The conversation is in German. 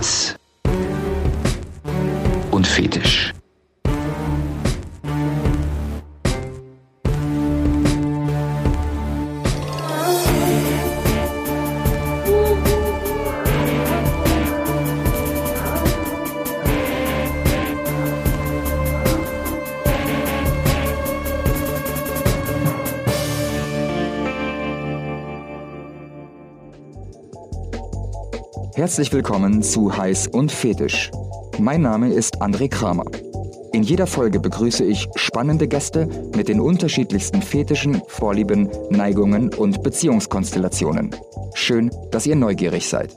heiß und fetisch. Herzlich willkommen zu Heiß und Fetisch. Mein Name ist André Kramer. In jeder Folge begrüße ich spannende Gäste mit den unterschiedlichsten Fetischen, Vorlieben, Neigungen und Beziehungskonstellationen. Schön, dass ihr neugierig seid.